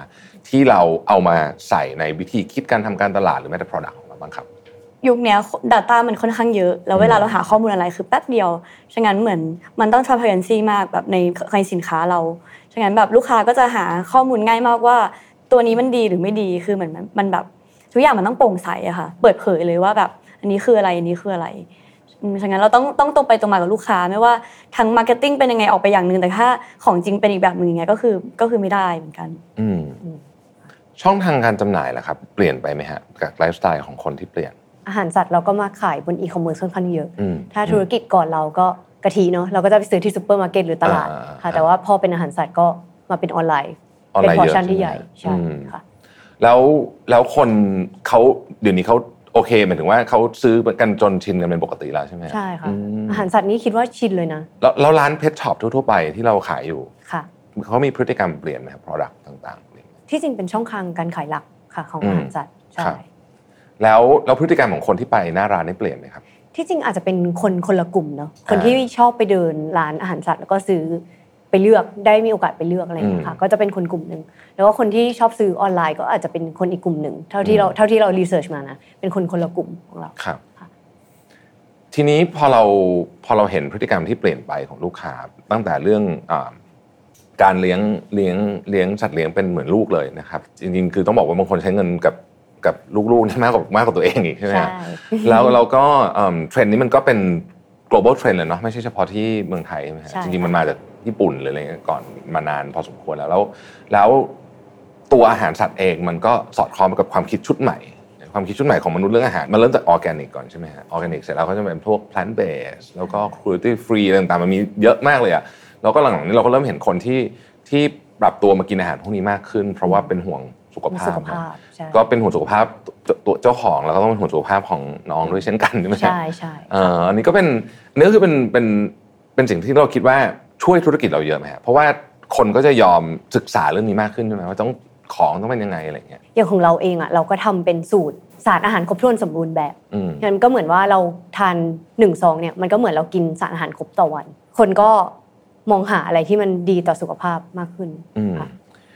Speaker 3: ที่เราเอามาใส่ในวิธีคิดการทำการตลาดหรือแม้แต่ product ของเราบ้างครับ
Speaker 1: ยุคเนี้ย Data มันค่อนข้างเยอะ แล้วเวลาเราหาข้อมูลอะไรคือแป๊บเดียว ฉะนั้นเหมือนมันต้อง transparency มากแบบในในสินค้าเรา ฉะนั้นแบบลูกค้าก็จะหาข้อมูลง่ายมากว่า ตัวนี้มันดีหรือไม่ดีคือเหมือนมันมันแบบทุกอย่างมันต้องโปร่งใสอะค่ะ เปิดเผยเลยว่าแบบอันนี้คืออะไรอันนี้คืออะไรอืมฉะนั้นเราต้องต้องตรงไปตรงมากับลูกค้าไม่ว่าทาง marketing เป็นยังไงออกไปอย่างหนึ่งแต่ถ้าของจริงเป็นอีกแบบหนึ่งอย่างเงี้ยก็คือก็คือไม่ได้เหมือนกัน
Speaker 3: อืมช่องทางการจำหน่ายล่ะครับ เปลี่ยนไปไหมฮะกับไลฟ์สไตล์ของคนที่เปลี่ยน
Speaker 4: อาหารสัตว์เราก็มาขายบนอีคอมเมิร์ซค่อนข้างเยอะ
Speaker 3: อืม
Speaker 4: ถ้าธุรกิจก่อนเราก็ กะทิเนาะเราก็จะไปซื้อที่ซูเปอร์มาร์เก็ตหรือตลาด
Speaker 3: อ่า
Speaker 4: ค่ะแต่ว่าพอเป็นอาหารสัตว์ก็มาเป็นออนไลน์
Speaker 3: ออน
Speaker 4: เป็น
Speaker 3: ไลน์
Speaker 4: พอ
Speaker 3: เย
Speaker 4: ร์
Speaker 3: อะ
Speaker 4: ชั่นที่
Speaker 3: ช่ไม
Speaker 4: ใหญ่ใช่
Speaker 3: อืม
Speaker 4: ค่ะ
Speaker 3: แล้วแล้วคนเขาเดี๋ยวนี้เขาโอเคหมายถึงว่าเขาซื้อกันจนชินกันเป็นปกติแล้วใช่ไหม
Speaker 4: ใช่ค่ะ
Speaker 3: อืม
Speaker 4: อาหารสัตว์นี่คิดว่าชินเลยนะ
Speaker 3: แล้วแล้วร้านเพชช็อปทั่วๆไปที่เราขายอยู่
Speaker 4: ค่ะ
Speaker 3: เขามีพฤติกรรมเปลี่ยนไหมครับ product ต่างๆเปลี่ยนไหม
Speaker 4: ที่จริงเป็นช่องทางการขายหลักค่ะของ
Speaker 3: อืม
Speaker 4: อาหารสัตว์ใช่
Speaker 3: ครับแล้วแล้วพฤติกรรมของคนที่ไปหน้าร้านนี่เปลี่ยนไหมครับ
Speaker 4: ที่จริงอาจจะเป็นคนคนละกลุ่มเนาะคน
Speaker 3: อ่า
Speaker 4: ที่ชอบไปเดินร้านอาหารสัตว์แล้วก็ซื้อไปเลือกได้มีโอกาสไปเลือกอะไรอย่างเงี้ยค่ะก็จะเป็นคนกลุ่มหนึ่งแล้วก็คนที่ชอบซื้อออนไลน์ก็อาจจะเป็นคนอีกกลุ่มหนึ่งเท่าที่เราเท่าที่เรารีเสิร์ชมานะเป็นคนคนละกลุ่มของเรา
Speaker 3: ครับ
Speaker 4: ค่ะ
Speaker 3: ทีนี้พอเราพอเราเห็นพฤติกรรมที่เปลี่ยนไปของลูกค้าตั้งแต่เรื่องอาการเลี้ยงเลี้ยงเลี้ยงสัตว์เลี้ยงเป็นเหมือนลูกเลยนะครับจริงๆคือต้องบอกว่าบางคนใช้เงินกับ กับลูกๆนี่มากกว่ามากกว่าตัวเองอีกใช่ไหมฮะ
Speaker 4: ใช่
Speaker 3: แล้วเราก็เอิ่มเทรนด์นี้มันก็เป็น global trend เลยเนาะไม่ใช่เฉพาะที่เมืองไทยใช่ไหมฮะ
Speaker 4: ใช่
Speaker 3: จริงๆมันมาจากญี่ปุ่นหรืออะไรเงี้ยก่อนมานานพอสมควรแล้วแล้วแล้วตัวอาหารสัตว์เองมันก็สอดคล้องกับความคิดชุดใหม่ ความคิดชุดใหม่ของมนุษย์เรื่องอาหาร มันเริ่มจากออร์แกนิกก่อนใช่ไหมฮะออร์แกนิกเสร็จแล้วก็จะเป็นพวก plant based แล้วก็ cruelty free อะไรต่างๆมันมีเยอะมากเลยอะแล้วก็หลังๆนี้เราก็เริ่มเห็นคนที่ที่ปรับตัวมากินอาหารพวกนี้มากขึ้น เพราะว่าเป็นห่วง สุขภา
Speaker 4: สุ
Speaker 3: พ
Speaker 4: ขภาพใช่
Speaker 3: ก็เป็นห่วงสุขภาพตัวตัวเจ้าของแล้วก็ต้องเป็นห่วงสุขภาพของน้องด้วยเช่นกันใช่ไหมฮะ
Speaker 4: ใช่ใช่
Speaker 3: เอ่ออันนี้ก็เป็นอันนี้ก็คือเป็นเป็นเป็นสิ่งที่เราคิดว่าช่วยธุรกิจเราเยอะไหมฮะเพราะว่าคนก็จะยอมศึกษาเรื่องนี้มากขึ้นใช่ไหมว่าต้องของต้องเป็นยังไงอะไรอย่างเงี้ย
Speaker 4: อย่างของเราเองอะเราก็ทำเป็นสูตรสารอาหารครบถ้วนสมบูรณ์แบบ
Speaker 3: อืม
Speaker 4: งั้นก็เหมือนว่าเราทานหนึ่งซองเนี่ยมันก็เหมือนเรากินสารอาหารครบต่อวัน คนก็มองหาอะไรที่มันดีต่อสุขภาพมากขึ้น
Speaker 3: อืม
Speaker 4: ค่ะ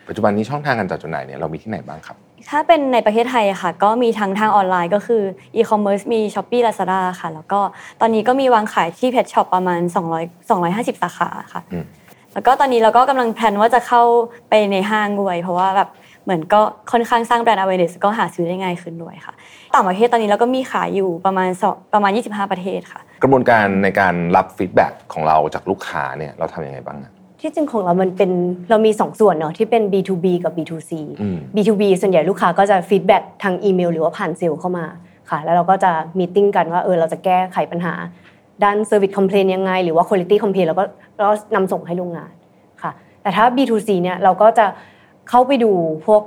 Speaker 3: ปัจจุบันนี้ช่องทางการจัดจำหน่ายเนี่ยเรามีที่ไหนบ้างครับ
Speaker 1: ถ้าเป็นในประเทศไทยอะค่ะ ก็มีทั้งทางออนไลน์ก็คือ e-commerce มี Shopee Lazada ค่ะ แล้วก็ตอนนี้ก็มีวางขายที่ Pet Shop ประมาณ 200 250 สาขาค่ะ
Speaker 3: อืม
Speaker 1: แล้วก็ตอนนี้เราก็กำลังแพลนว่าจะเข้าไปในห้างด้วย เพราะว่าแบบเหมือนก็ค่อนข้างสร้างแบรนด์ awareness ก็หาซื้อได้ง่ายขึ้นด้วยค่ะ ต่างประเทศตอนนี้เราก็มีขายอยู่ประมาณสองประมาณ 25 ประเทศค่ะ
Speaker 3: กระบวนการในการรับ feedback ของเราจากลูกค้าเนี่ยเราทำยังไงบ้างอะ
Speaker 4: ที่จริงของเรามันเป็นเรามี 2 ส่วนเนาะที่เป็น B2B กับ B2C
Speaker 3: อืม
Speaker 4: B2B ส่วนใหญ่ลูกค้าก็จะ feedback ทางอีเมลหรือว่าผ่านเซลล์เข้ามาค่ะ แล้วเราก็จะ meeting กันว่าเออเราจะแก้ไขปัญหา ด้าน Service Complaint ยังไง หรือว่า Quality Complaint แล้วก็เราก็นำส่งให้โรงงานค่ะ แต่ถ้า B2C เนี่ยเราก็จะเข้าไปดูพวก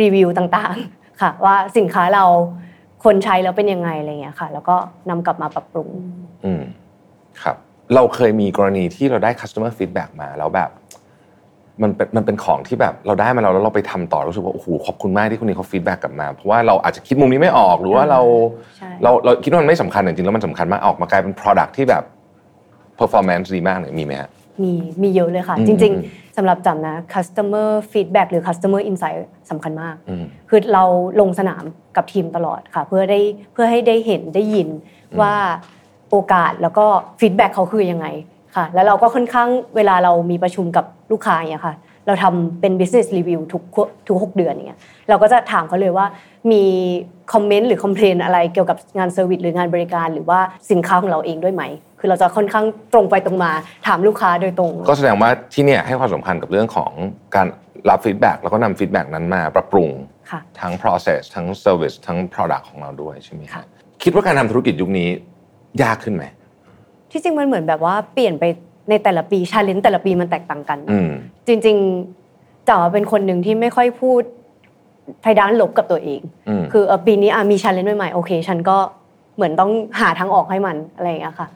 Speaker 4: รีวิวต่างๆค่ะว่าสินค้าเราคนใช้แล้วเป็นยังไงอะไรเงี้ยค่ะ แล้วก็นำกลับมาปรับปรุง
Speaker 3: อืมครับ เราเคยมีกรณีที่เราได้ customer feedback มาแล้วแบบ มันเป็นมันเป็นของที่แบบเราได้มาแล้วแล้วเราไปทำต่อรู้สึกว่าโอ้โหขอบคุณมากที่คนนี้เขา feedback กลับมา เพราะว่าเราอาจจะคิดมุมนี้ไม่ออกหรือว่าเรา
Speaker 4: ใช่
Speaker 3: เราเราคิดว่ามันไม่สำคัญแต่จริงๆแล้วมันสำคัญมากออกมากลายเป็น product ที่แบบ performance ดีมากเนี่ยมีไหมฮะ
Speaker 4: มีมีเยอะเลยค่ะ
Speaker 3: อืม
Speaker 4: จริง
Speaker 3: อืม
Speaker 4: ๆสำหรับจ๋านะ customer feedback หรือ customer insight สำคัญมาก
Speaker 3: อืม
Speaker 4: คือเราลงสนามกับทีมตลอดค่ะ เพื่อได้เพื่อให้ได้เห็นได้ยินว่า โอกาสแล้วก็ feedback เขาคือยังไงค่ะ แล้วเราก็ค่อนข้างเวลาเรามีประชุมกับลูกค้าอย่างเงี้ยค่ะ เราทำเป็น business review ทุกทุกหกเดือนอย่างเงี้ยเราก็จะถามเขาเลยว่ามีคอมเมนต์หรือ complain อะไรเกี่ยวกับงาน service หรืองานบริการหรือว่าสินค้าของเราเองด้วยไหม คือเราจะค่อนข้างตรงไปตรงมาถามลูกค้าโดยตรง
Speaker 3: ก็แสดงว่าที่เนี่ยให้ความสำคัญกับเรื่องของการรับ feedback แล้วก็นำ feedback นั้นมาปรับปรุง
Speaker 4: ค่ะ
Speaker 3: ทั้ง process ทั้ง service ทั้ง product ของเราด้วยใช่ไหม
Speaker 4: ค่ะ
Speaker 3: ฮะคิดว่าการทำธุรกิจยุคนี้ ยากขึ้นไหม
Speaker 4: ที่จริงมันเหมือนแบบว่าเปลี่ยนไปในแต่ละปี challenge แต่ละปีมันแตกต่างกัน
Speaker 3: อืม
Speaker 4: จริงๆจ๋าเป็นคนหนึ่งที่ไม่ค่อยพูดไพด้านลบกับตัวเอง
Speaker 3: อืม
Speaker 4: คือเออปีนี้อะมี challenge ใหม่ๆโอเค ฉันก็เหมือนต้องหาทางออกให้มันอะไรอย่างเงี้ยค่ะ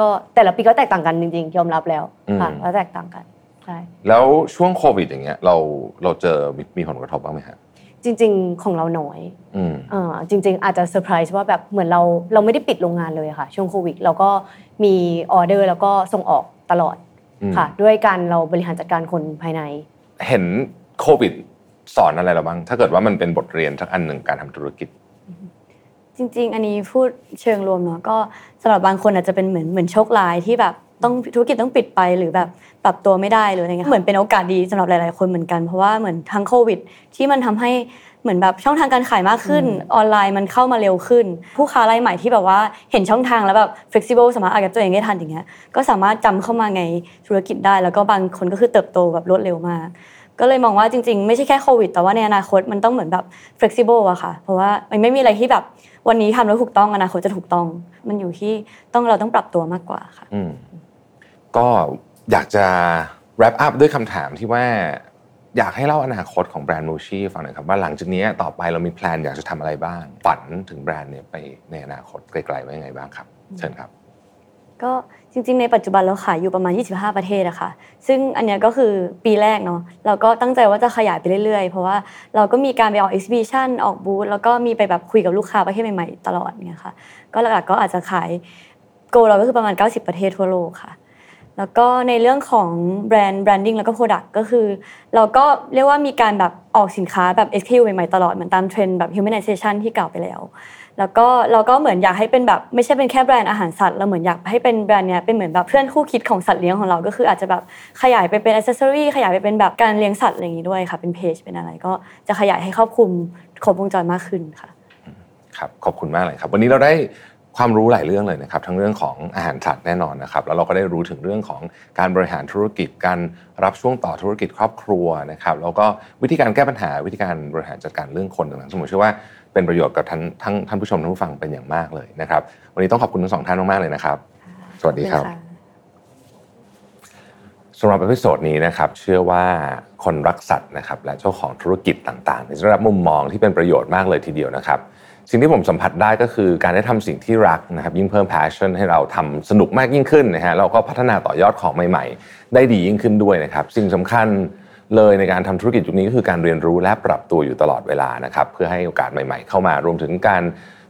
Speaker 4: ก็แต่ละปีก็แตกต่างกันจริงๆยอมรับแล้วค่ะ
Speaker 3: อืม
Speaker 4: ก็แตกต่างกันใช่
Speaker 3: แล้วช่วงโควิดอย่างเงี้ยเราเราเจอมีมีผลกระทบบ้างไหมฮะ
Speaker 4: จริง ๆ ของเราน้อย
Speaker 3: อืม
Speaker 4: เออจริง ๆ อาจจะเซอร์ไพรส์ว่าแบบเหมือนเราเราไม่ได้ปิดโรงงานเลยค่ะ ช่วงโควิดเราก็มีออเดอร์แล้วก็ส่งออกตลอด
Speaker 3: อืม
Speaker 4: ค่ะ ด้วยการเราบริหารจัดการคนภายใน
Speaker 3: เห็นโควิดสอนอะไรเราบ้าง ถ้าเกิดว่ามันเป็นบทเรียนสักอันหนึ่งการทำธุรกิจ
Speaker 1: จริง ๆ อันนี้พูดเชิงรวมเนาะก็สำหรับบางคนอาจจะเป็นเหมือนเหมือนโชคร้ายที่แบบ ต้องธุรกิจต้องปิดไปหรือแบบปรับตัวไม่ได้หรืออะไรเงี้ยเหมือนเป็นโอกาสดีสำหรับหลาย ๆ คนเหมือนกันเพราะว่าเหมือนทั้งโควิด ที่มันทำให้เหมือนแบบช่องทางการขายมากขึ้น ออนไลน์มันเข้ามาเร็วขึ้น ผู้ค้ารายใหม่ที่แบบว่าเห็นช่องทางแล้วแบบ flexible สามารถอากับตัวเองได้ทันอย่างเงี้ยก็สามารถจำเข้ามาในธุรกิจได้ แล้วก็บางคนก็คือเติบโตแบบรวดเร็วมากก็เลยมองว่าจริง ๆ ไม่ใช่แค่โควิด แต่ว่าในอนาคตมันต้องเหมือนแบบ flexible อะค่ะ เพราะว่ามันไม่มีอะไรที่แบบวันนี้ทำแล้วถูกต้องอนาคตจะถูกต้อง มันอยู่ที่ต้องเราต้องปรับตัวมากกว่าค่ะ
Speaker 3: อืม ก็อยากจะ wrap up ด้วยคำถามที่ว่าอยากให้เล่าอนาคตของแบรนด์มูชี่ฟังหน่อยครับว่าหลังจากนี้ต่อไปเรามีแพลนอยากจะทำอะไรบ้าง ฝันถึงแบรนด์เนี้ไปในอนาคตไกลๆไว้ยังไงบ้างครับ เชิญครับ
Speaker 1: ก็จริงๆ ในปัจจุบันเราขายอยู่ประมาณ 25 ประเทศอะค่ะ ซึ่งอันเนี้ยก็คือปีแรกเนาะ เราก็ตั้งใจว่าจะขยายไปเรื่อยๆ เพราะว่าเราก็มีการไปออก exhibition ออกบูธ แล้วก็มีไปแบบคุยกับลูกค้าประเทศใหม่ๆ ตลอดเนี่ยค่ะ ก็หลักๆก็อาจจะขายโกเราก็คือประมาณ 90 ประเทศทั่วโลกค่ะ แล้วก็ในเรื่องของแบรนด์แบรนดิ้งแล้วก็ Product ก็คือ เราก็เรียกว่ามีการแบบออกสินค้าแบบ SKU ใหม่ๆตลอดเหมือนตามเทรนด์แบบ humanization ที่กล่าวไปแล้ว แล้วก็เราก็เหมือนอยากให้เป็นแบบไม่ใช่เป็นแค่แบรนด์อาหารสัตว์เราเหมือนอยากให้เป็นแบรนด์เนี้ยเป็นเหมือนแบบเพื่อนคู่คิดของสัตว์เลี้ยงของเราก็คืออาจจะแบบขยายไปเป็นอ c เซสซอรี่ขยายไปเป็นแบบการเลี้ยงสัตว์อะไรอย่างนี้ด้วยค่ะ เป็นเพจเป็นอะไรก็จะขยายให้ครอบคลุมครบวงจรมากขึ้นค่ะ
Speaker 3: ครับขอบคุณมากเลยครับ วันนี้เราได้ ความรู้หลายเรื่องเลยนะครับทั้งเรื่องของอาหารสัตว์แน่นอนนะครับแล้วเราก็ได้รู้ถึงเรื่องของการบริหารธุรกิจ การรับช่วงต่อธุรกิจครอบครัวนะครับแล้วก็วิธีการแก้ปัญหาวิธีการบริหารจัดการเรื่องคนต่างๆสมมติเชื่อว่าเป็นประโยชน์กับท่านทั้งท่านผู้ชมท่านผู้ฟังเป็นอย่างมากเลยนะครับวันนี้ต้องขอบคุณทั้งสองท่านมากๆเลยนะครับ สวัสดีครับสำหรับ episode นี้นะครับเชื่อว่าคนรักสัตว์นะครับและเจ้าของธุรกิจต่างๆจะได้รับมุมมองที่เป็นประโยชน์มากเลยทีเดียวนะครับ สิ่งที่ผมสัมผัสได้ก็คือการได้ทำสิ่งที่รักนะครับยิ่งเพิ่ม passion ให้เราทำสนุกมากยิ่งขึ้นนะฮะเราก็พัฒนาต่อยอดของใหม่ๆ ได้ดียิ่งขึ้นด้วยนะครับ สิ่งสำคัญเลยในการทำธุรกิจยุคนี้ก็คือการเรียนรู้และปรับตัวอยู่ตลอดเวลานะครับเพื่อให้โอกาสใหม่ ๆ เข้ามารวมถึงการ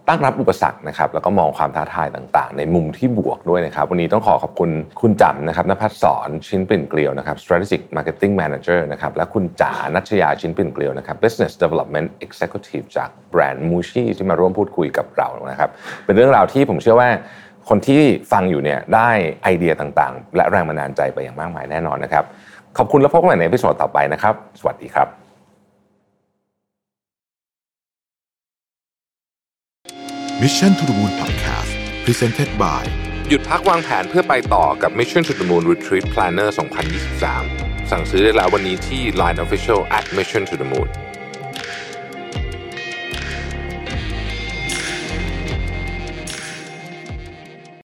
Speaker 3: ตั้งรับอุปสรรคนะครับแล้วก็มองความท้าทายต่างๆ ในมุมที่บวกด้วยนะครับ วันนี้ต้องขอขอบคุณคุณจำนะครับนภัสสอนชิ้นปิ่นเกลียวนะครับ strategic marketing manager นะครับและคุณจ๋านัชยาชิ้นปิ่นเกลียวนะครับ business development executive จากแบรนด์มูชี่ที่มาร่วมพูดคุยกับเรานะครับ เป็นเรื่องราวที่ผมเชื่อว่าคนที่ฟังอยู่เนี่ยได้ไอเดียต่างๆ และแรงบันดาลใจไปอย่างมากมายแน่นอนนะครับ ขอบคุณและพบกันใหม่ในพิโซดต่อไปนะครับ สวัสดีครับ
Speaker 2: Mission to the Moon Podcast Presented by
Speaker 3: หยุดพักวางแผนเพื่อไปต่อกับ Mission to the Moon Retreat Planner 2023 สั่งซื้อได้แล้ววันนี้ที่ Line Official at Mission to the Moon